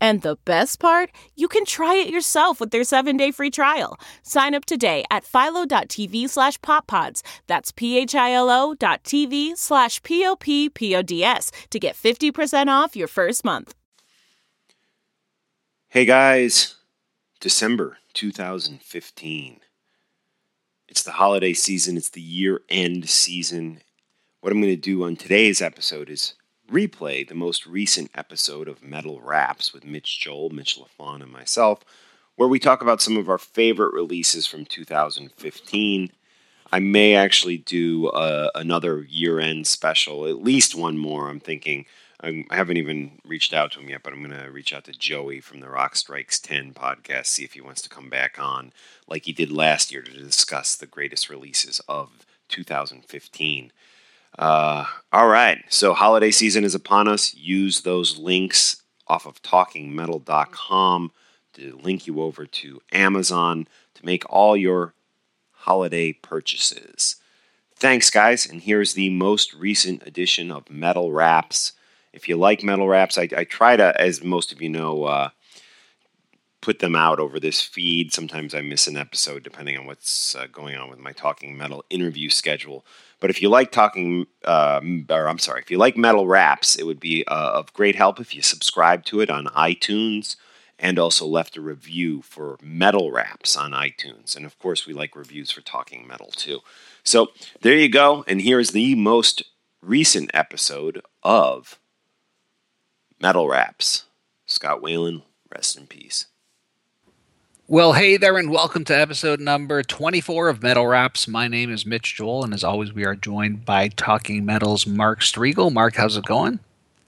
And the best part, you can try it yourself with their seven-day free trial. Sign up today at philo.tv slash poppods. That's p-h-i-l-o dot tv slash p-o-p-p-o-d-s to get 50% off your first month. Hey guys, December 2015. It's the holiday season, it's the year end season. What I'm going to do on today's episode is replay the most recent episode of Metal Raps with Mitch Joel, Mitch LaFon, and myself, where we talk about some of our favorite releases from 2015. I may actually do uh, another year end special, at least one more. I'm thinking. I haven't even reached out to him yet, but I'm going to reach out to Joey from the Rock Strikes 10 podcast, see if he wants to come back on like he did last year to discuss the greatest releases of 2015. Uh, all right. So, holiday season is upon us. Use those links off of talkingmetal.com to link you over to Amazon to make all your holiday purchases. Thanks, guys. And here's the most recent edition of Metal Wraps. If you like Metal Wraps, I, I try to, as most of you know, uh, put them out over this feed. Sometimes I miss an episode depending on what's uh, going on with my Talking Metal interview schedule. But if you like talking, uh, or I'm sorry, if you like metal raps, it would be uh, of great help if you subscribe to it on iTunes and also left a review for metal raps on iTunes. And of course, we like reviews for talking metal too. So there you go. And here's the most recent episode of Metal Raps. Scott Weiland, rest in peace. Well, hey there, and welcome to episode number 24 of Metal Wraps. My name is Mitch Joel, and as always, we are joined by Talking Metal's Mark Strigl. Mark, how's it going?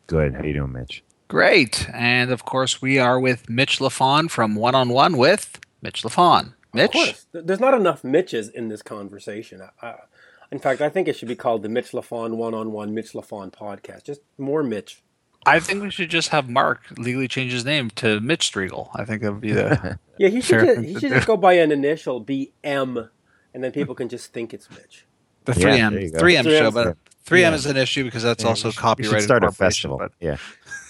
Good. How you doing, Mitch? Great. And of course, we are with Mitch LaFon from One on One with Mitch LaFon. Mitch? Of course. There's not enough Mitches in this conversation. I, in fact, I think it should be called the Mitch LaFon One on One Mitch LaFon podcast. Just more Mitch. I think we should just have Mark legally change his name to Mitch Strigl. I think that would be the. yeah, he should, just, he should just go by an initial, BM, and then people can just think it's Mitch. The 3M, 3M show, but 3M yeah. is an issue because that's yeah, also copyrighted. start a festival. But... Yeah.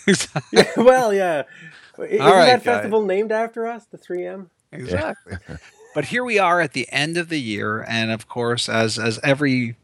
yeah. Well, yeah. Isn't right, that festival guys. named after us, the 3M? Exactly. but here we are at the end of the year, and of course, as as every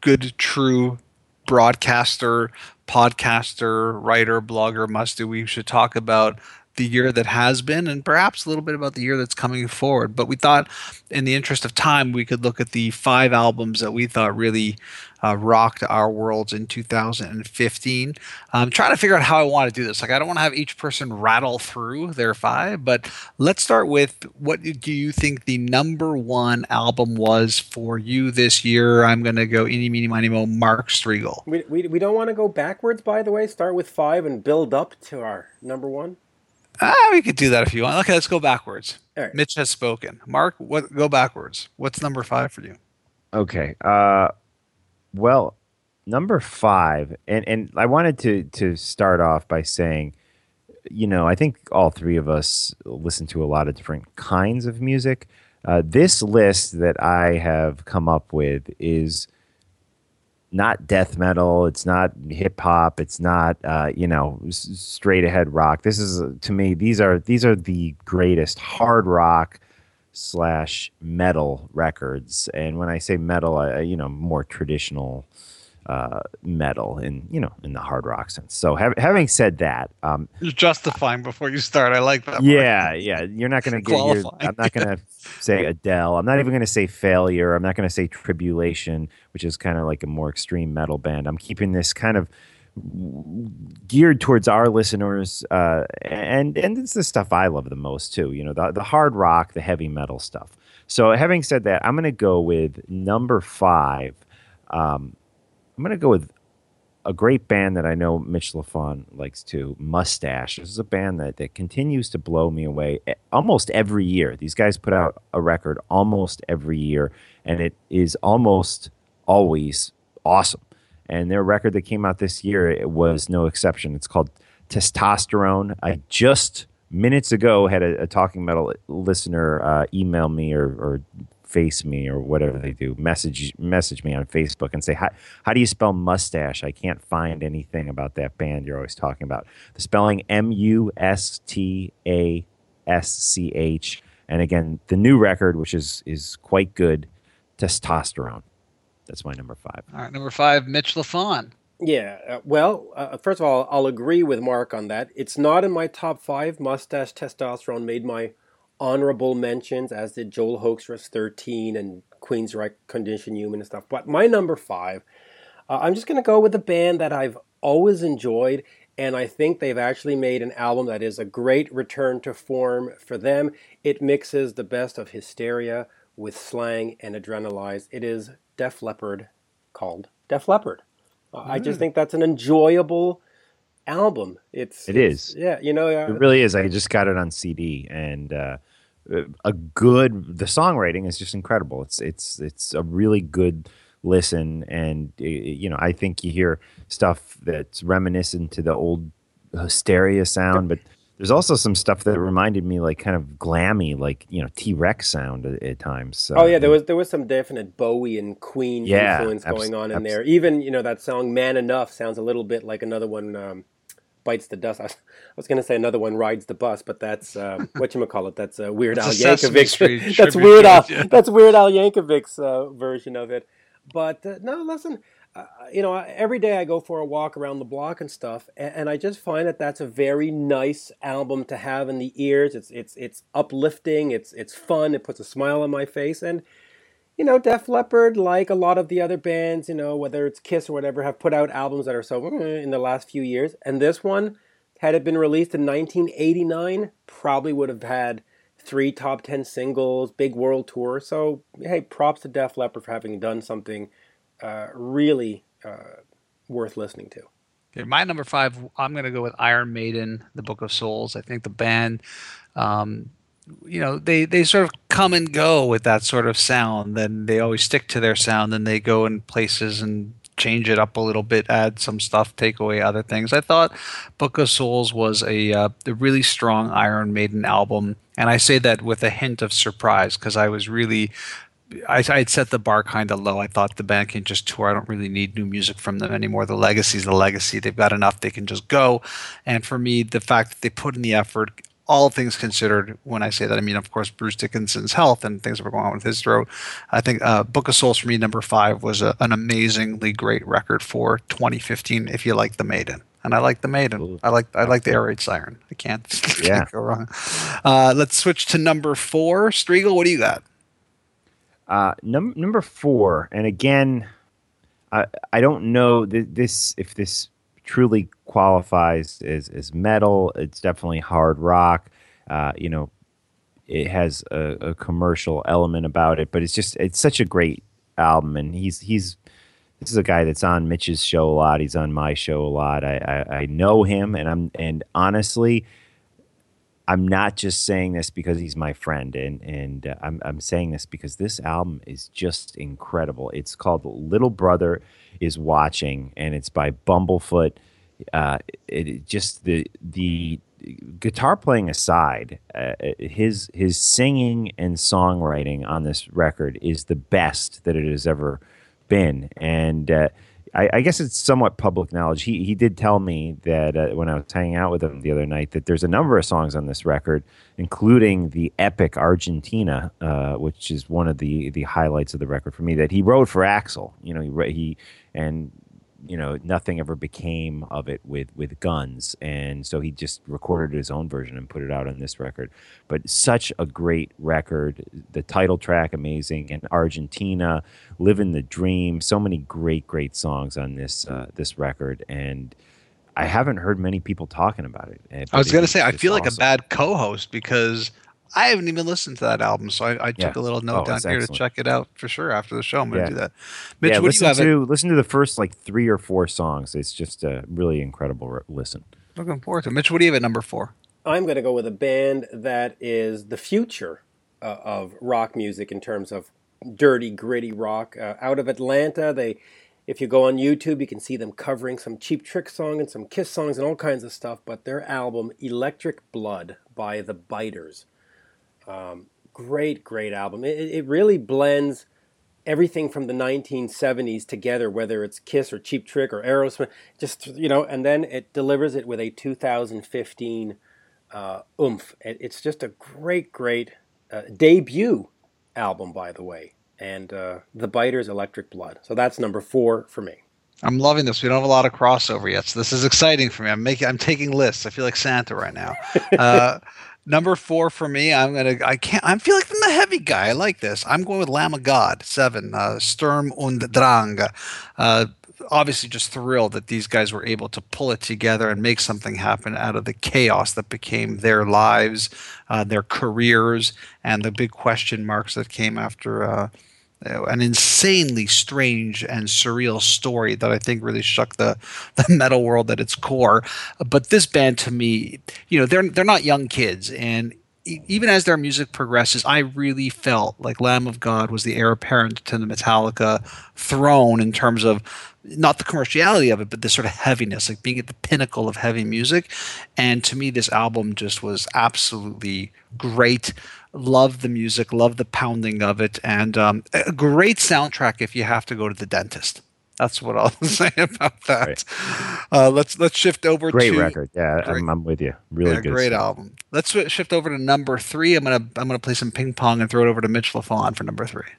good, true broadcaster podcaster, writer, blogger must do. We should talk about the year that has been and perhaps a little bit about the year that's coming forward. But we thought, in the interest of time, we could look at the five albums that we thought really uh, rocked our worlds in 2015. I'm trying to figure out how I want to do this. Like, I don't want to have each person rattle through their five, but let's start with what do you think the number one album was for you this year? I'm going to go any, meeny, miny, mo, Mark Strigl. We, we, we don't want to go backwards, by the way. Start with five and build up to our number one. Ah, we could do that if you want. Okay, let's go backwards. Mitch has spoken. Mark, what? Go backwards. What's number five for you? Okay. Uh, well, number five, and and I wanted to to start off by saying, you know, I think all three of us listen to a lot of different kinds of music. Uh, this list that I have come up with is not death metal. It's not hip hop. It's not uh, you know straight ahead rock. This is uh, to me these are these are the greatest hard rock slash metal records. And when I say metal, I, you know more traditional uh, metal in you know in the hard rock sense. So hav having said that, um, You're justifying before you start. I like that. Yeah, yeah. You're not going to get your. I'm not going to say Adele. I'm not even going to say Failure. I'm not going to say Tribulation, which is kind of like a more extreme metal band. I'm keeping this kind of geared towards our listeners, uh, and and it's the stuff I love the most too. You know, the the hard rock, the heavy metal stuff. So, having said that, I'm going to go with number five. Um, I'm going to go with a great band that I know Mitch LaFon likes too, Mustasch. This is a band that, that continues to blow me away almost every year. These guys put out a record almost every year, and it is almost always awesome. And their record that came out this year it was no exception. It's called Testosterone. I just minutes ago had a, a talking metal listener uh, email me or, or face me or whatever they do message message me on facebook and say how, how do you spell Mustasch i can't find anything about that band you're always talking about the spelling m-u-s-t-a-s-c-h and again the new record which is is quite good testosterone that's my number five All right, number five, Mitch LaFon. Yeah, uh, well, uh, first of all, I'll agree with Mark on that. It's not in my top five. Mustasch Testosterone made my honorable mentions, as did Joel Hoekstra 13 and Queensryche Condition Human and stuff. But my number five, uh, I'm just going to go with a band that I've always enjoyed, and I think they've actually made an album that is a great return to form for them. It mixes the best of hysteria with slang and adrenalize. It is Def Leppard called Def Leppard. Uh, I just think that's an enjoyable album. It's It it's- is. yeah. You know, uh, It really is. I just got it on CD, and uh, a good. The songwriting is just incredible. It's it's it's a really good listen, and you know, I think you hear stuff that's reminiscent to the old hysteria sound, but there's also some stuff that reminded me like kind of glammy, like you know T Rex sound at, at times. So, Oh yeah, there was there was some definite Bowie and Queen Yeah, influence abs- going on in abs- there. Even you know that song "Man Enough" sounds a little bit like another one. Um, Bites the dust. I was, I was going to say another one rides the bus, but that's um, what you call it. That's uh, Weird Al It's a Sesame Street Yankovic. that's Weird Al. yeah. That's Weird Al Yankovic's uh, version of it. But uh, no, listen. Uh, you know, every day I go for a walk around the block and stuff, and, and I just find that that's a very nice album to have in the ears. It's it's it's uplifting. It's it's fun. It puts a smile on my face, and you know, Def Leppard, like a lot of the other bands, you know, whether it's Kiss or whatever, have put out albums that are so "Mm," in the last few years. And this one, had it been released in 1989, probably would have had three top 10 singles, big world tour. So, hey, props to Def Leppard for having done something uh, really uh, worth listening to. Okay, my number five, I'm going to go with Iron Maiden, The Book of Souls. I think the band, um, you know, they, they sort of come and go with that sort of sound. Then they always stick to their sound. Then they go in places and change it up a little bit, add some stuff, take away other things. I thought Book of Souls was a, uh, a really strong Iron Maiden album. And I say that with a hint of surprise because I was really I, I had set the bar kind of low. I thought the band can just tour. I don't really need new music from them anymore. The legacy's the legacy. They've got enough. They can just go. And for me, the fact that they put in the effort, all things considered, when I say that, I mean, of course, Bruce Dickinson's health and things that were going on with his throat. I think uh, Book of Souls for me, number five, was a, an amazingly great record for 2015. If you like the Maiden. And I like the Maiden. I like I like the Air Raid Siren. I can't, Yeah. can't go wrong. Uh, let's switch to number four. Strigl, what do you got? Uh, num- number four, and again, I I don't know th- this if this truly qualifies as as metal. It's definitely hard rock. Uh, you know, it has a, a commercial element about it, but it's just it's such a great album, and he's he's this is a guy that's on Mitch's show a lot. He's on my show a lot. I I, I know him, and I'm and honestly. I'm not just saying this because he's my friend, and and uh, I'm I'm saying this because this album is just incredible. It's called Little Brother is Watching, and it's by Bumblefoot. Uh, it, it just the the guitar playing aside, uh, his his singing and songwriting on this record is the best that it has ever been, and uh, I, I, guess it's somewhat public knowledge. He he did tell me that uh, when I was hanging out with him the other night that there's a number of songs on this record, including the epic Argentina, uh, which is one of the the highlights of the record for me. That he wrote for Axl. You know, he he and you know nothing ever became of it with with guns. And so he just recorded his own version and put it out on this record. But such a great record. The title track amazing. And argentina living the dream. So many great great songs on this uh, this record. And I haven't heard many people talking about it. Eh, I was going to say, I feel awesome. like a bad co-host because I haven't even listened to that album, so I, I took yeah. a little note oh, down here excellent. to check it out for sure after the show. I'm going to yeah. do that. Mitch, yeah, what listen do you have? To, listen to the first like three or four songs. It's just a really incredible listen. Looking forward to it. Mitch, what do you have at number four? I'm going to go with a band that is the future uh, of rock music in terms of dirty, gritty rock. Uh, out of Atlanta, they if you go on YouTube, you can see them covering some Cheap Trick song and some Kiss songs and all kinds of stuff. But their album, Electric Blood by the Biters, um, great, great album. It, it really blends everything from the 1970s together, whether it's Kiss or Cheap Trick or Aerosmith, just, you know, and then it delivers it with a 2015 uh, oomph. It, it's just a great, great uh, debut album, by the way. And uh, The Biters Electric Blood. So that's number four for me. I'm loving this. We don't have a lot of crossover yet, so this is exciting for me. I'm making, I'm taking lists. I feel like Santa right now. Number four for me, I'm gonna. I can't. I feel like I'm the heavy guy. I like this. I'm going with Lamb of God seven. Uh, Sturm und Drang. Uh, obviously, just thrilled that these guys were able to pull it together and make something happen out of the chaos that became their lives, uh, their careers, and the big question marks that came after uh, an insanely strange and surreal story that I think really shook the, the metal world at its core. But this band, to me, you know, they're they're not young kids, and even as their music progresses, I really felt like Lamb of God was the heir apparent to the Metallica throne in terms of not the commerciality of it, but the sort of heaviness, like being at the pinnacle of heavy music. And to me, this album just was absolutely great love the music, love the pounding of it, and um, a great soundtrack if you have to go to the dentist. That's what I'll say about that. Uh, let's let's shift over. Great to, record, yeah, great, I'm, I'm, with you. Really yeah, good, great stuff. album. Let's shift over to number three. I'm gonna I'm gonna play some ping pong and throw it over to Mitch Lafon for number three.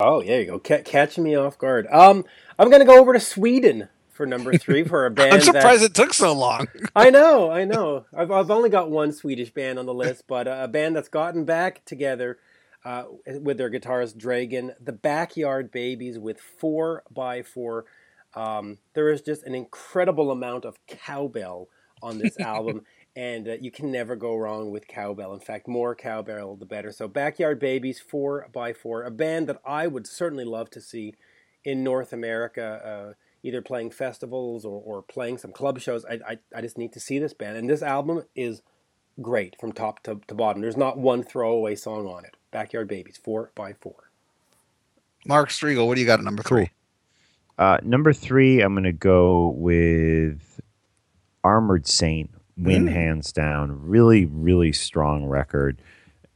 Oh, there you go, C- catching me off guard. Um, I'm gonna go over to Sweden for number three for a band. I'm surprised that, it took so long. I know, I know. I've, I've only got one Swedish band on the list, but a band that's gotten back together uh, with their guitarist Dregen, the Backyard Babies with four by four. Um, there is just an incredible amount of cowbell on this album, and uh, you can never go wrong with cowbell. In fact, more cowbell the better. So, Backyard Babies, four by four, a band that I would certainly love to see in North America. Uh, either playing festivals or, or playing some club shows. I, I, I just need to see this band. And this album is great from top to, to bottom. There's not one throwaway song on it. Backyard Babies, four by four. Mark Strigl, what do you got at number three? Uh, number three, I'm going to go with Armored Saint. Win mm. hands down. Really, really strong record.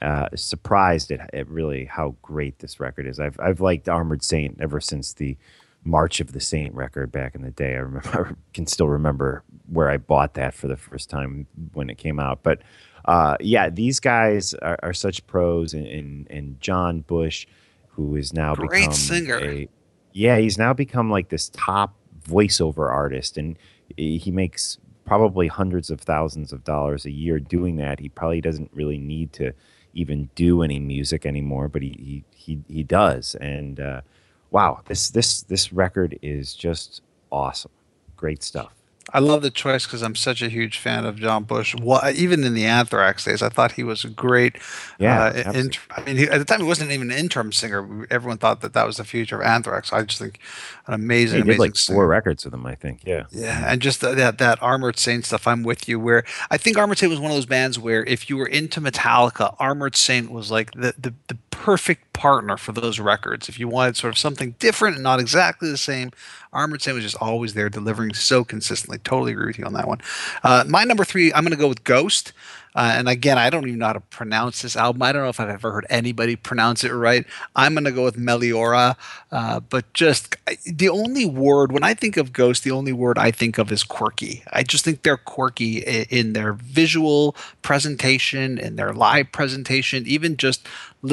Uh, surprised at, at really how great this record is. I've I've liked Armored Saint ever since the March of the Saint record back in the day. I remember, I can still remember where I bought that for the first time when it came out. But uh, yeah, these guys are, are such pros, and, and, and John Bush, who is now great singer. A, yeah, he's now become like this top voiceover artist, and he makes probably hundreds of thousands of dollars a year doing that. He probably doesn't really need to even do any music anymore, but he he he, he does, and uh, wow, this this this record is just awesome. Great stuff. I love the choice because I'm such a huge fan of John Bush. Well, even in the Anthrax days, I thought he was a great. Yeah, uh, in, I mean, he, at the time, he wasn't even an interim singer. Everyone thought that that was the future of Anthrax. I just think an amazing, he did amazing like singer. four records with them. I think, yeah, yeah, and just that that Armored Saint stuff. I'm with you. Where I think Armored Saint was one of those bands where if you were into Metallica, Armored Saint was like the the, the perfect partner for those records. If you wanted sort of something different and not exactly the same, Armored Saint was just always there, delivering so consistently. Totally agree with you on that one. Uh, my number three, I'm going to go with Ghost. Uh, and again, I don't even know how to pronounce this album. I don't know if I've ever heard anybody pronounce it right. I'm going to go with Meliora. Uh, but just the only word, when I think of Ghost, the only word I think of is quirky. I just think they're quirky in their visual presentation, in their live presentation, even just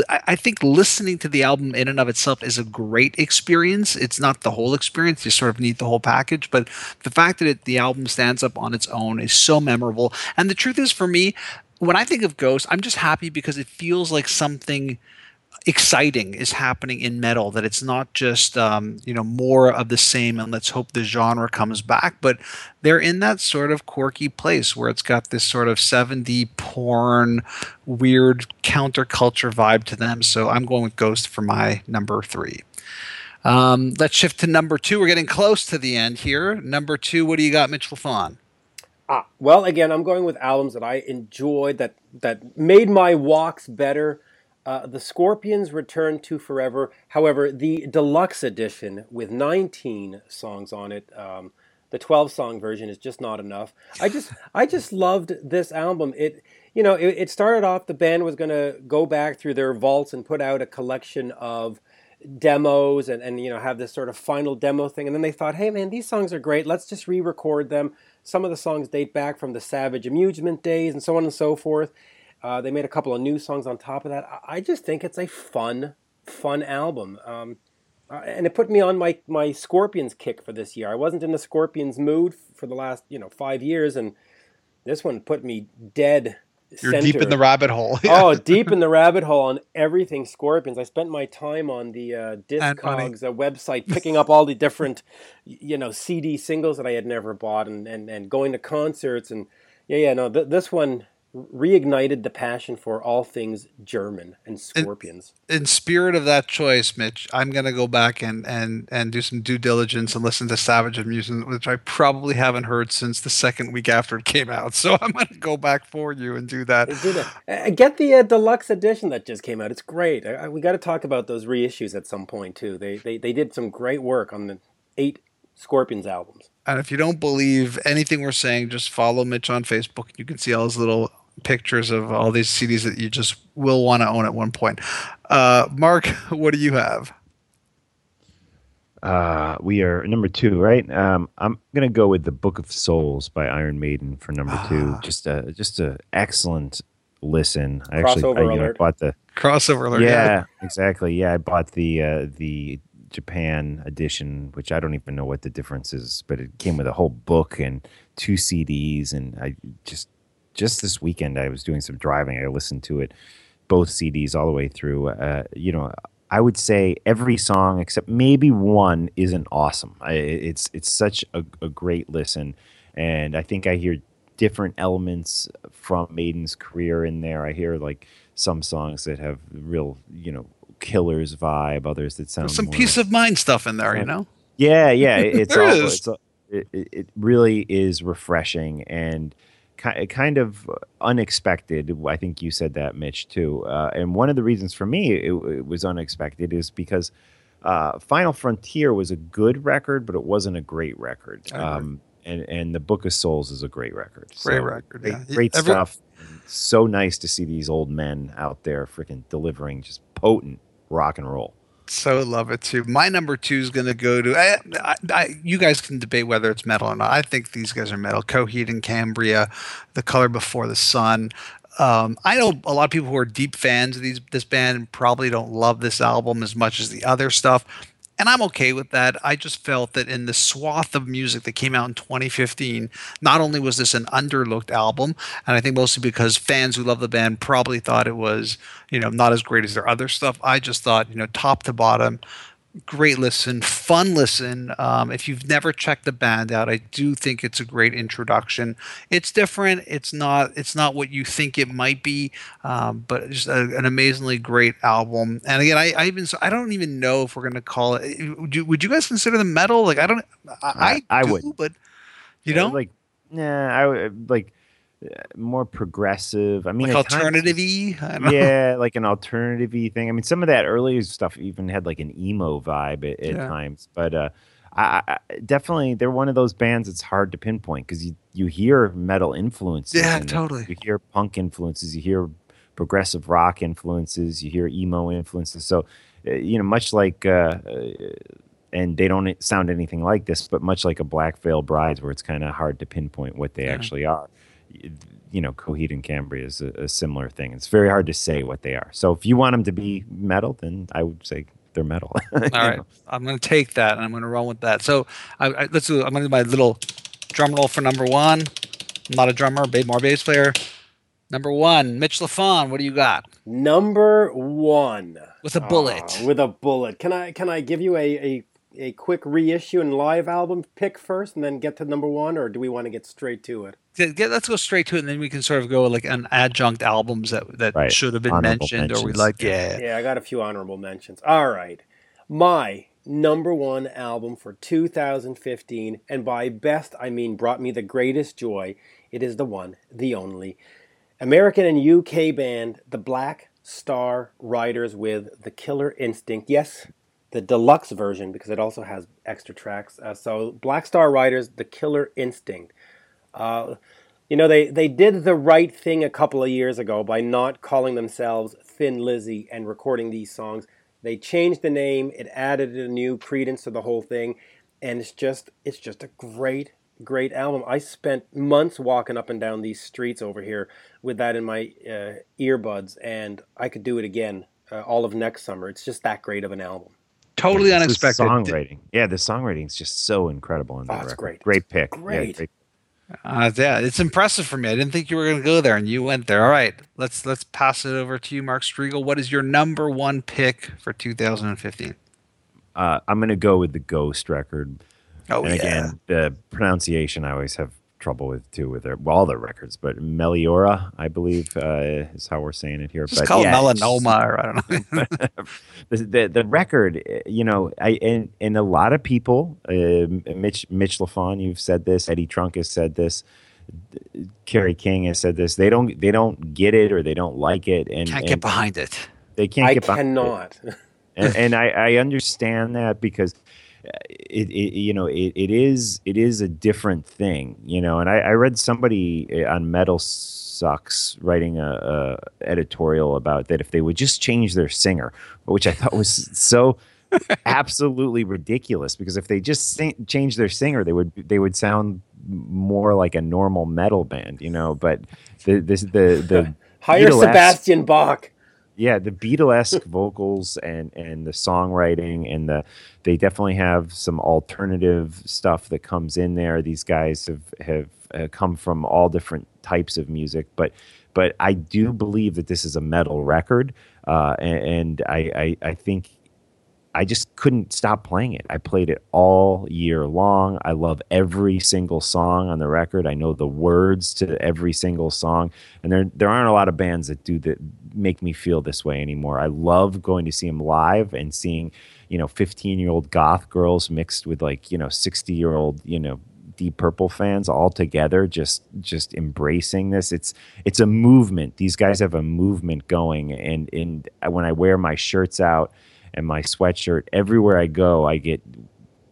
I think listening to the album in and of itself is a great experience. It's not the whole experience; you sort of need the whole package. But the fact that it, the album stands up on its own is so memorable. And the truth is, for me, when I think of Ghost, I'm just happy because it feels like something exciting is happening in metal that it's not just um, you know more of the same and let's hope the genre comes back but they're in that sort of quirky place where it's got this sort of 70 porn weird counterculture vibe to them. So i'm going with ghost for my number three. Um, let's shift to number two. We're getting close to the end here. Number two what do you got mitch lafon Ah, well, again, I'm going with albums that I enjoyed that that made my walks better uh, the Scorpions return to Forever. However, the deluxe edition with 19 songs on it, um, the 12 song version is just not enough. I just, I just loved this album. It, you know, it, it started off the band was going to go back through their vaults and put out a collection of demos and, and you know have this sort of final demo thing and then they thought hey man these songs are great let's just re-record them some of the songs date back from the savage amusement days and so on and so forth uh, they made a couple of new songs on top of that. I just think it's a fun, fun album. Um, uh, and it put me on my, my Scorpions kick for this year. I wasn't in the Scorpions mood for the last you know five years, and this one put me dead. You're center. deep in the rabbit hole. oh, deep in the rabbit hole on everything Scorpions. I spent my time on the uh, Discogs uh, website, picking up all the different, you know, CD singles that I had never bought, and and, and going to concerts, and yeah, yeah. No, th- this one reignited the passion for all things German and scorpions. In, in spirit of that choice, Mitch, I'm going to go back and, and, and do some due diligence and listen to Savage Amusement, which I probably haven't heard since the second week after it came out. So I'm going to go back for you and do that. Do uh, get the uh, deluxe edition that just came out. It's great. I, I, we got to talk about those reissues at some point too. They, they they did some great work on the eight Scorpions albums. And if you don't believe anything we're saying, just follow Mitch on Facebook. You can see all his little pictures of all these CDs that you just will want to own at one point. Uh, Mark, what do you have? Uh, we are number two, right? Um, I'm gonna go with the Book of Souls by Iron Maiden for number two. Ah. Just a just a excellent listen. I actually I, you know, bought the crossover alert. Yeah, yeah, exactly. Yeah, I bought the uh, the Japan edition, which I don't even know what the difference is, but it came with a whole book and two CDs, and I just just this weekend I was doing some driving. I listened to it, both CDs all the way through. Uh, you know, I would say every song except maybe one isn't awesome. I, it's it's such a, a, great listen, and I think I hear different elements from Maiden's career in there. I hear like some songs that have real, you know, killers vibe. Others that sound There's some Piece of Mind stuff in there. You know. Yeah, yeah. It's all, it's it, it really is refreshing and kind of unexpected. I think you said that, Mitch, too. Uh, and one of the reasons for me it, it was unexpected is because uh, Final Frontier was a good record, but it wasn't a great record. Um, and and the Book of Souls is a great record. Great so, record, great, yeah. Great Every- stuff. So nice to see these old men out there freaking delivering just potent rock and roll so love it too. My number two is going to go to. I, I, I, you guys can debate whether it's metal or not. I think these guys are metal. Coheed and Cambria, The Color Before the Sun. Um, I know a lot of people who are deep fans of these this band and probably don't love this album as much as the other stuff and I'm okay with that. I just felt that in the swath of music that came out in 2015, not only was this an underlooked album, and I think mostly because fans who love the band probably thought it was, you know, not as great as their other stuff. I just thought, you know, top to bottom, great listen, fun listen. Um, if you've never checked the band out, I do think it's a great introduction. It's different. It's not. It's not what you think it might be, um, but just a, an amazingly great album. And again, I, I, even I don't even know if we're gonna call it. Would you, would you guys consider the metal? Like I don't. I I, I do, would, but you know, like nah, I would like more progressive. I mean, like alternative y. Yeah, like an alternative thing. I mean, some of that earlier stuff even had like an emo vibe at, at yeah. times. But uh, I, I, definitely they're one of those bands it's hard to pinpoint because you you hear metal influences. Yeah, in it. totally. You hear punk influences. You hear progressive rock influences. You hear emo influences. So, uh, you know, much like. Uh, uh, and they don't sound anything like this, but much like a Black Veil Brides, where it's kind of hard to pinpoint what they Yeah. actually are. You know, Coheed and Cambria is a, a similar thing. It's very hard to say what they are. So, if you want them to be metal, then I would say they're metal. All right, I'm going to take that and I'm going to run with that. So I, I, let's do. I'm going to do my little drum roll for number one. I'm not a drummer, ba- more bass player. Number one, Mitch LaFon. What do you got? Number one. With a bullet. Ah, with a bullet. Can I can I give you a, a, a quick reissue and live album pick first and then get to number one, or do we want to get straight to it? Get- get- let's go straight to it, and then we can sort of go like an adjunct albums that that Right. should have been Honorable mentioned or we mentions. like. Yeah. Yeah, I got a few honorable mentions. All right. My number one album for 2015, and by best I mean brought me the greatest joy. It is the one, the only American and UK band, the Black Star Riders with the Killer Instinct. Yes, the deluxe version because it also has extra tracks. Uh, so Black Star Riders, the Killer Instinct. Uh, you know, they, they did the right thing a couple of years ago by not calling themselves Thin Lizzy and recording these songs. They changed the name, it added a new credence to the whole thing, and it's just it's just a great great album. I spent months walking up and down these streets over here with that in my uh, earbuds, and I could do it again uh, all of next summer. It's just that great of an album. Totally It's the unexpected. songwriting. Yeah, the songwriting is just so incredible in Oh, that it's record. great. Great pick. Yeah, Great. Uh, yeah, it's impressive for me. I didn't think you were going to go there, and you went there. All right, let's let's pass it over to you, Mark Strigl. What is your number one pick for 2015? Uh, I'm going to go with the Ghost record. Oh and yeah, again, the pronunciation I always have trouble with too with their, well, all their records, but Meliora, I believe, uh, is how we're saying it here. just but call yeah, it it's melanoma, or I don't know. the, the the record, uh, you know, I and and a lot of people, uh, Mitch Mitch Lafon, you've said this, Eddie Trunk has said this, Kerry King has said this. They don't they don't get it or they don't like it, and Can't and get behind it. They can't I get behind it cannot. and, and I, I understand that because it, it you know it, it is it is a different thing you know and I, I read somebody uh, on metal sucks writing a, a editorial about that if they would just change their singer which I thought was so absolutely ridiculous because if they just sing, change their singer they would they would sound more like a normal metal band you know but the this the the Hire Sebastian Bach. Yeah the beatlesque vocals and and the songwriting and the they definitely have some alternative stuff that comes in there. These guys have have uh, come from all different types of music but but i do believe that this is a metal record uh, and, and I, I i think I just couldn't stop playing it. I played it all year long. I love every single song on the record. I know the words to every single song, and there there aren't a lot of bands that do that make me feel this way anymore. I love going to see them live and seeing, you know, 15-year-old goth girls mixed with like, you know, 60-year-old, you know, Deep Purple fans all together just just embracing this. It's it's a movement. These guys have a movement going and and when I wear my shirts out and my sweatshirt everywhere I go, I get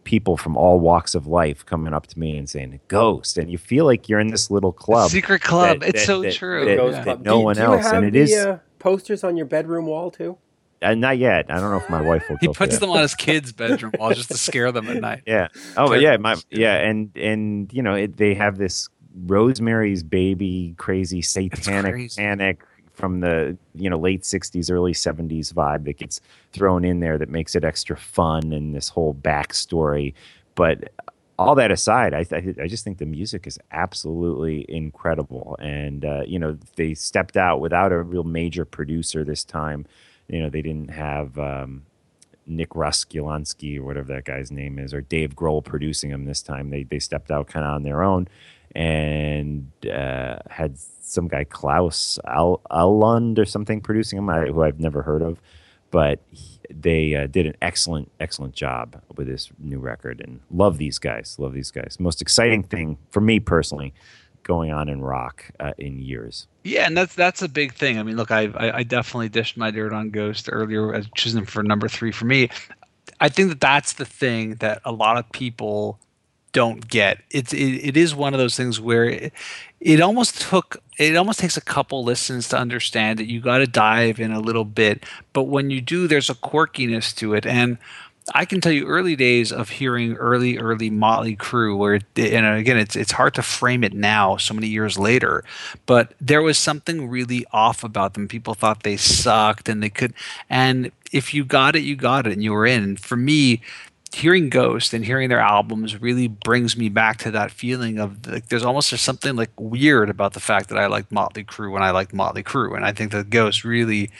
people from all walks of life coming up to me and saying "Ghost," and you feel like you're in this little club. Secret club. that- it's that- so that- true. that- Ghost Yeah. Club. no do, one do you else, have and it the, is- uh, posters on your bedroom wall too. Uh, not yet. I don't know if my wife will. He puts that. them on his kids' bedroom wall just to scare them at night. Yeah. Oh, but yeah, my yeah, and and you know it, they have this Rosemary's Baby crazy satanic crazy. panic from the you know late '60s, early '70s vibe that gets thrown in there that makes it extra fun and this whole backstory. But all that aside, I th- I just think the music is absolutely incredible, and uh, you know they stepped out without a real major producer this time. You know they didn't have. Um, Nick Ruskulansky or whatever that guy's name is, or Dave Grohl producing them this time. They they stepped out kind of on their own and uh, had some guy Klaus Al- Allund or something producing him, I, who I've never heard of, but he- they uh, did an excellent excellent job with this new record and love these guys. Love these guys. Most exciting thing for me personally going on in rock uh, in years. Yeah, and that's that's a big thing. I mean, look, I I, definitely dished my dirt on Ghost earlier as choosing them for number three for me. I think that that's the thing that a lot of people don't get. It's it, it is one of those things where it, it almost took it almost takes a couple listens to understand it. You got to dive in a little bit, but when you do, there's a quirkiness to it, and I can tell you early days of hearing early, early Motley Crue, where and again, it's it's hard to frame it now, so many years later, but there was something really off about them. People thought they sucked, and they could, and if you got it, you got it, and you were in. For me, hearing Ghost and hearing their albums really brings me back to that feeling of like there's almost just something like weird about the fact that I liked Motley Crue when I liked Motley Crue, and I think that Ghost really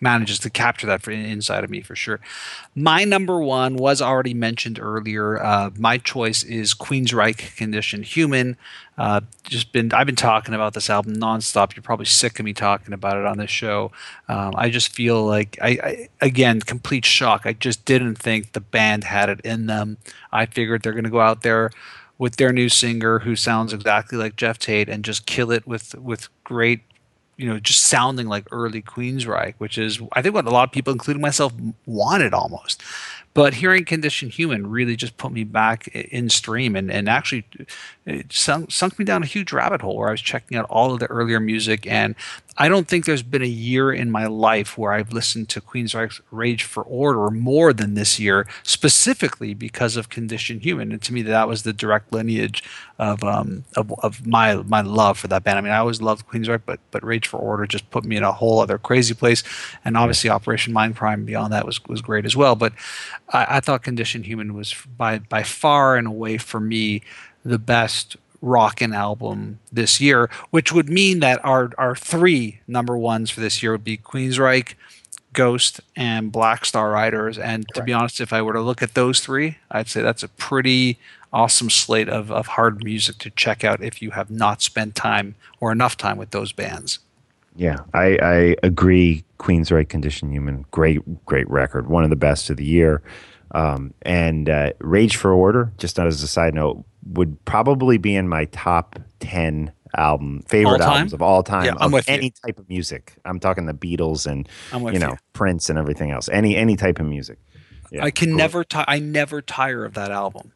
manages to capture that for inside of me for sure. My number one was already mentioned earlier. Uh, my choice is Queensryche Condition Human. Uh, just been I've been talking about this album nonstop. You're probably sick of me talking about it on this show. Um, I just feel like I, I again complete shock. I just didn't think the band had it in them. I figured they're going to go out there with their new singer who sounds exactly like Geoff Tate and just kill it with with great you know, just sounding like early Queensryche, which is I think what a lot of people, including myself, wanted almost. But hearing Condition Human really just put me back in stream and, and actually it sunk, sunk me down a huge rabbit hole where I was checking out all of the earlier music. And I don't think there's been a year in my life where I've listened to Queensryche's Rage for Order more than this year, specifically because of Condition Human. And to me, that was the direct lineage of um, of, of my my love for that band. I mean, I always loved Queensryche, but but Rage for Order just put me in a whole other crazy place. And obviously, Operation Mindcrime beyond that was was great as well. But I, I thought Condition Human was by by far and away for me the best rockin' album this year, which would mean that our our three number ones for this year would be Queensryche, Ghost, and Black Star Riders. And Correct. to be honest, if I were to look at those three, I'd say that's a pretty awesome slate of, of hard music to check out if you have not spent time or enough time with those bands. Yeah, I, I agree. Queensryche Condition Human, great, great record. One of the best of the year. Um, and uh, Rage for Order, just as a side note, would probably be in my top 10 album favorite albums of all time yeah, I'm with any you. type of music. I'm talking the Beatles and you know you. Prince and everything else. Any any type of music. Yeah, I can cool. never t- I never tire of that album.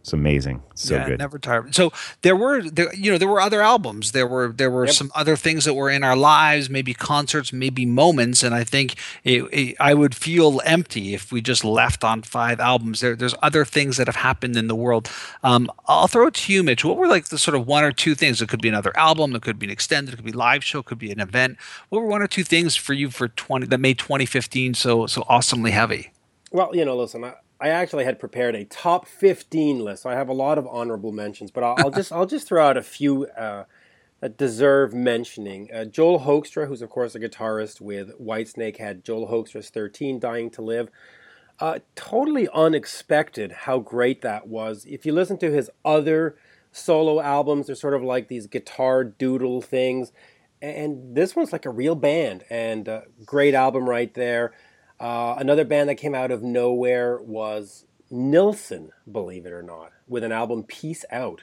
It's amazing. So yeah, good. Never tired. So there were there you know there were other albums. There were there were yep. some other things that were in our lives, maybe concerts, maybe moments, and I think it, it, I would feel empty if we just left on five albums. There, there's other things that have happened in the world. Um, I'll throw it to you, Mitch. What were like the sort of one or two things? It could be another album. It could be an extended. It could be live show. It could be an event. What were one or two things for you for twenty that made 2015 so so awesomely heavy? Well, you know, listen. I, I actually had prepared a top 15 list. So I have a lot of honorable mentions, but I'll, I'll just I'll just throw out a few uh, that deserve mentioning. Uh, Joel Hoekstra, who's of course a guitarist with Whitesnake, had Joel Hoekstra's 13 Dying to Live. Uh, totally unexpected how great that was. If you listen to his other solo albums, they're sort of like these guitar doodle things. And this one's like a real band, and uh, great album right there. Uh, another band that came out of nowhere was Nelson, believe it or not, with an album Peace Out.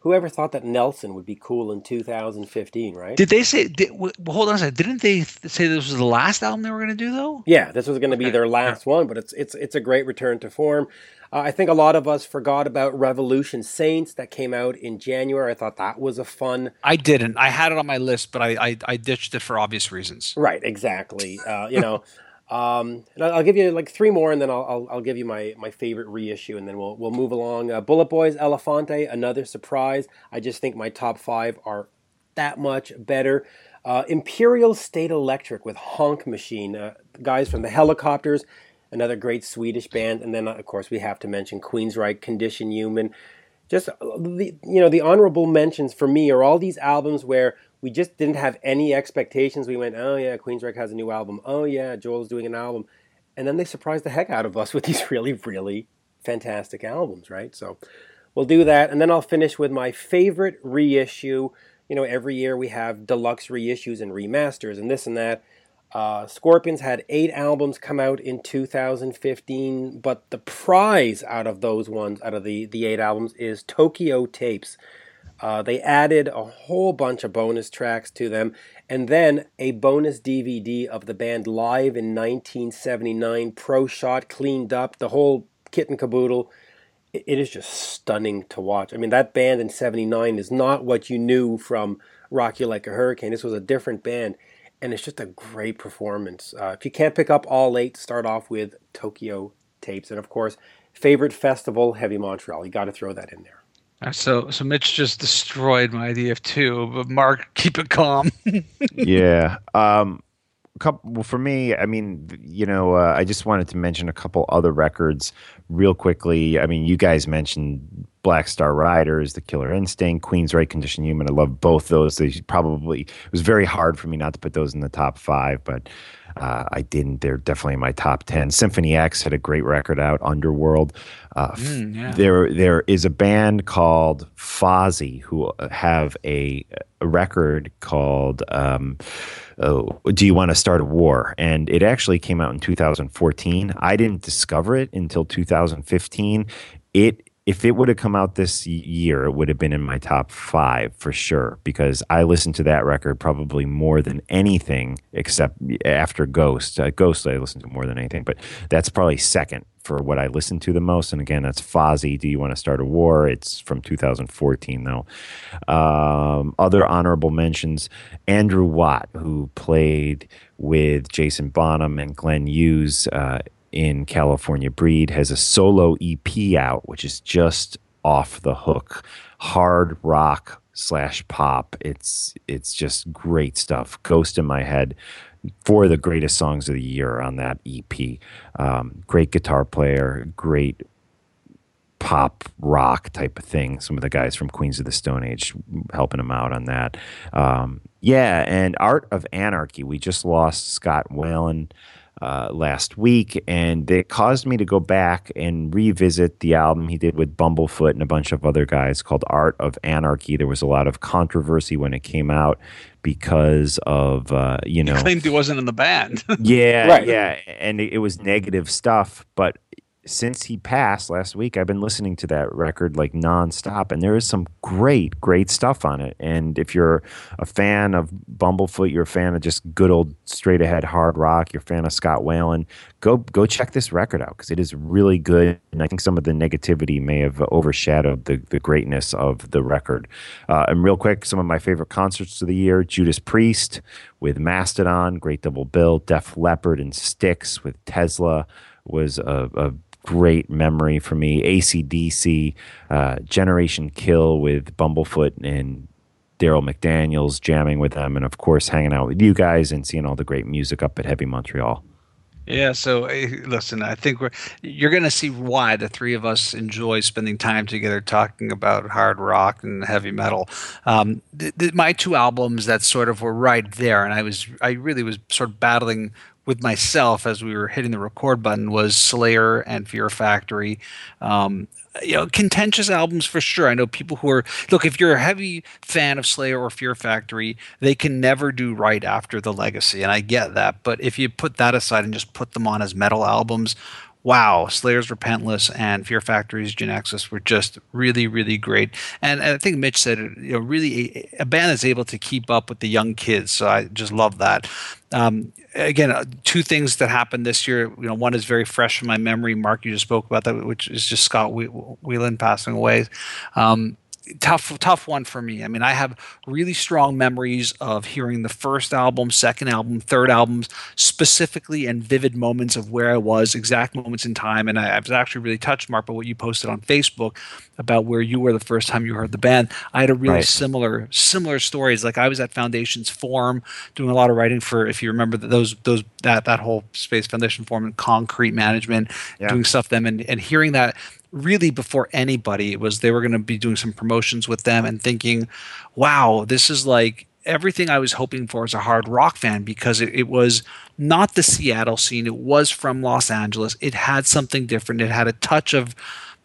Whoever thought that Nelson would be cool in 2015, right? Did they say? Did, well, hold on a second. Didn't they say this was the last album they were going to do, though? Yeah, this was going to okay. be their last yeah. one, but it's it's it's a great return to form. Uh, I think a lot of us forgot about Revolution Saints that came out in January. I thought that was a fun. I didn't. I had it on my list, but I I, I ditched it for obvious reasons. Right, exactly. Uh, you know. Um, I'll give you like three more, and then I'll, I'll, I'll, give you my, my favorite reissue, and then we'll we'll move along. Uh, Bullet Boys Elefante, another surprise. I just think my top five are that much better. Uh, Imperial State Electric with Honk Machine, uh, guys from the Hellacopters, another great Swedish band, and then of course we have to mention Queensryche, Condition Human. Just uh, the you know the honorable mentions for me are all these albums where we just didn't have any expectations. We went, oh yeah, Queensryche has a new album. Oh yeah, Joel's doing an album, and then they surprised the heck out of us with these really, really fantastic albums, right? So we'll do that, and then I'll finish with my favorite reissue. You know, every year we have deluxe reissues and remasters and this and that. Uh, Scorpions had eight albums come out in 2015, but the prize out of those ones, out of the, the eight albums, is Tokyo Tapes. Uh, they added a whole bunch of bonus tracks to them, and then a bonus DVD of the band live in 1979, pro shot, cleaned up, the whole kit and caboodle. It, is just stunning to watch. I mean, that band in 79 is not what you knew from Rock You Like a Hurricane. This was a different band, and it's just a great performance. Uh, if you can't pick up all eight, start off with Tokyo Tapes. And of course, favorite festival, Heavy Montreal. You got to throw that in there. So, so Mitch just destroyed my idea of two, but Mark, keep it calm. yeah. Um, couple well, for me i mean you know uh, i just wanted to mention a couple other records real quickly i mean you guys mentioned black star riders the killer instinct Queensryche condition human i love both those they probably it was very hard for me not to put those in the top five but uh, I didn't. They're definitely in my top ten. Symphony X had a great record out, Underworld. Uh, mm, yeah. There, there is a band called Fozzy who have a, a record called um, oh, "Do You Want to Start a War?" and it actually came out in 2014. I didn't discover it until 2015. It if it would have come out this year, it would have been in my top five for sure because I listened to that record probably more than anything except after Ghost. Uh, Ghost, I listened to more than anything, but that's probably second for what I listened to the most. And again, that's Fozzy. Do you want to start a war? It's from 2014, though. Um, other honorable mentions: Andrew Watt, who played with Jason Bonham and Glenn Hughes. Uh, in California Breed has a solo EP out, which is just off the hook, hard rock slash pop. It's it's just great stuff. Ghost in my head, four of the greatest songs of the year on that EP. Um, great guitar player, great pop rock type of thing. Some of the guys from Queens of the Stone Age helping him out on that. Um, yeah, and Art of Anarchy. We just lost Scott Weiland uh, last week, and it caused me to go back and revisit the album he did with Bumblefoot and a bunch of other guys called Art of Anarchy. There was a lot of controversy when it came out because of uh, you know he claimed he wasn't in the band. yeah, right. yeah, and it, it was negative stuff, but since he passed last week, I've been listening to that record like nonstop, and there is some great, great stuff on it. And if you're a fan of Bumblefoot, you're a fan of just good old straight ahead hard rock, you're a fan of Scott Weiland, go go check this record out because it is really good. And I think some of the negativity may have overshadowed the the greatness of the record. Uh, and real quick, some of my favorite concerts of the year: Judas Priest with Mastodon, great double bill. Def Leppard and Styx with Tesla was a, a great memory for me. ACDC, uh, Generation Kill with Bumblefoot and Daryl McDaniels jamming with them, and of course hanging out with you guys and seeing all the great music up at Heavy Montreal. Yeah, so listen, I think we're you're going to see why the three of us enjoy spending time together talking about hard rock and heavy metal. Um, th- th- my two albums that sort of were right there, and I was I really was sort of battling with myself as we were hitting the record button was Slayer and Fear Factory. Um, you know, contentious albums for sure. I know people who are look. If you're a heavy fan of Slayer or Fear Factory, they can never do right after the Legacy, and I get that. But if you put that aside and just put them on as metal albums, wow, Slayer's Repentless and Fear Factory's Genexus were just really, really great. And, and I think Mitch said, you know, really a, a, band that's able to keep up with the young kids. So I just love that. Um, again, uh, two things that happened this year. You know, one is very fresh in my memory. Mark, you just spoke about that, which is just Scott Weiland passing away. Um, tough tough one for me. I mean, I have really strong memories of hearing the first album, second album, third albums, specifically and vivid moments of where I was, exact moments in time. And I, I was actually really touched, Mark, by what you posted on Facebook about where you were the first time you heard the band. I had a really right. similar similar stories. Like I was at Foundations Forum doing a lot of writing for, if you remember those those that that whole space Foundation Forum and concrete management, yeah. doing stuff them and and hearing that really before anybody was they were going to be doing some promotions with them and thinking wow this is like everything i was hoping for as a hard rock fan because it, it was not the seattle scene. It was from los angeles. It had something different. It had a touch of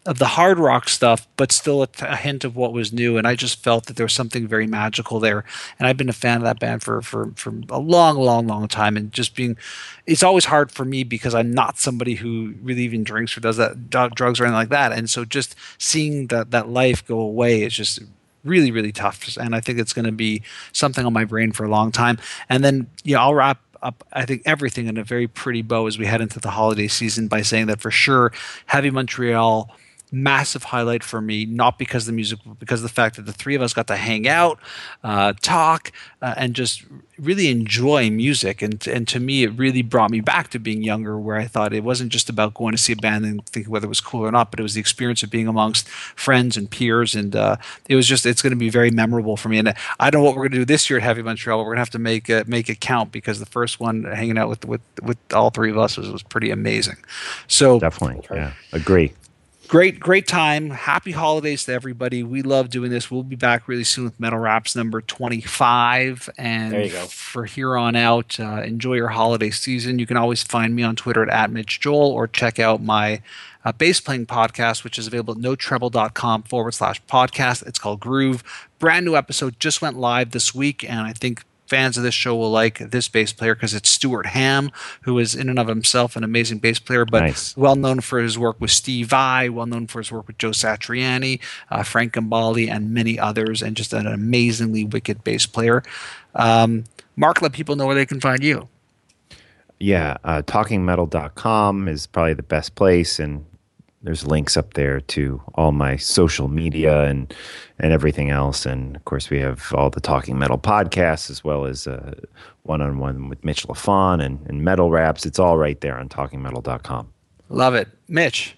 of the hard rock stuff, but still a, hint of what was new. And I just felt that there was something very magical there. And I've been a fan of that band for for for a long, long, long time. And just being, it's always hard for me because I'm not somebody who really even drinks or does that drugs or anything like that. And so just seeing that that life go away is just really really tough, and I think it's going to be something on my brain for a long time. And then you know I'll wrap up I think everything in a very pretty bow as we head into the holiday season by saying that for sure Heavy Montreal massive highlight for me, not because of the music, but because the fact that the three of us got to hang out, uh, talk, uh, and just really enjoy music. And and to me, it really brought me back to being younger, where I thought it wasn't just about going to see a band and thinking whether it was cool or not, but it was the experience of being amongst friends and peers. And uh, it was just it's going to be very memorable for me. And I don't know what we're going to do this year at Heavy Montreal. But we're going to have to make it, make it count because the first one hanging out with with with all three of us was, was pretty amazing. So definitely, yeah, agree great great time. Happy holidays to everybody. We love doing this. We'll be back really soon with metal raps number 25 and for here on out uh, enjoy your holiday season. You can always find me on twitter at, at mitch joel or check out my uh, bass playing podcast which is available at notreble.com forward slash podcast. It's called groove. Brand new episode just went live this week and i think fans of this show will like this bass player because it's Stuart Hamm, who is in and of himself an amazing bass player, but nice. well known for his work with Steve Vai, well known for his work with Joe Satriani, uh, Frank Gambale, and many others, and just an amazingly wicked bass player. Um, Mark, let people know where they can find you. Yeah, uh, talkingmetal.com is probably the best place, and there's links up there to all my social media and and everything else. And of course, we have all the Talking Metal podcasts as well as one on one with Mitch Lafon and, and Metal Raps. It's all right there on talkingmetal.com. Love it. Mitch.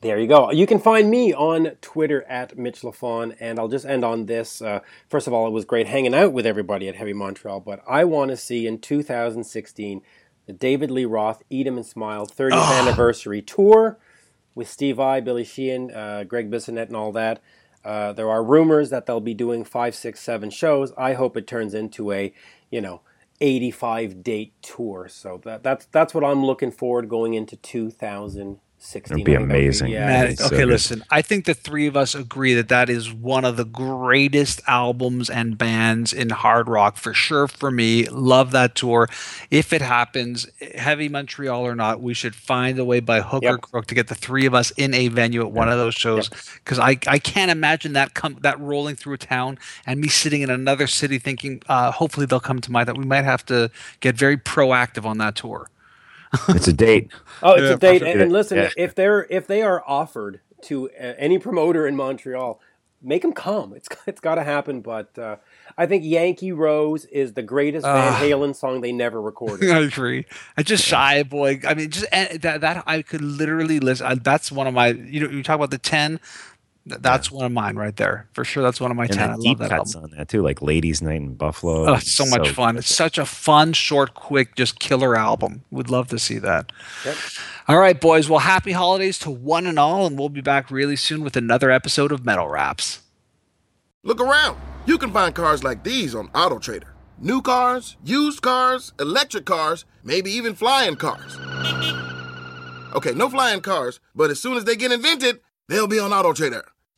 There you go. You can find me on Twitter at Mitch Lafon, and I'll just end on this. Uh, first of all, it was great hanging out with everybody at Heavy Montreal, but I want to see in 2016 the David Lee Roth Eat 'em and Smile 30th oh. anniversary tour with Steve Vai, Billy Sheehan, uh, Gregg Bissonette, and all that. Uh, there are rumors that they'll be doing five, six, seven shows. I hope it turns into a, you know, 85 date tour. So that, that's that's what I'm looking forward going into 2000 16. It'd be amazing. Be, yeah. okay, so listen. I think the three of us agree that that is one of the greatest albums and bands in hard rock for sure. For me, love that tour. If it happens, heavy Montreal or not, we should find a way by hook yep. or crook to get the three of us in a venue at one of those shows. Because yep. I, I can't imagine that come that rolling through a town and me sitting in another city thinking, uh, hopefully they'll come to my that we might have to get very proactive on that tour it's a date. oh, it's yeah, a date. And, and listen, yeah. if they're if they are offered to uh, any promoter in Montreal, make them come. It's it's got to happen. But uh, I think Yankee Rose is the greatest Van ah. Halen song they never recorded. I agree. I just shy boy. I mean, just eh, that that I could literally listen. That's one of my. You know, you talk about the ten. That's yeah. one of mine right there for sure. That's one of my and ten. I love that cuts album. on that too, like "Ladies' Night in Buffalo." Oh, so much so fun! It's such a fun, short, quick, just killer album. Would love to see that. Yep. All right, boys. Well, happy holidays to one and all, and we'll be back really soon with another episode of Metal Raps. Look around. You can find cars like these on Auto Trader. New cars, used cars, electric cars, maybe even flying cars. Okay, no flying cars, but as soon as they get invented, they'll be on Auto Trader.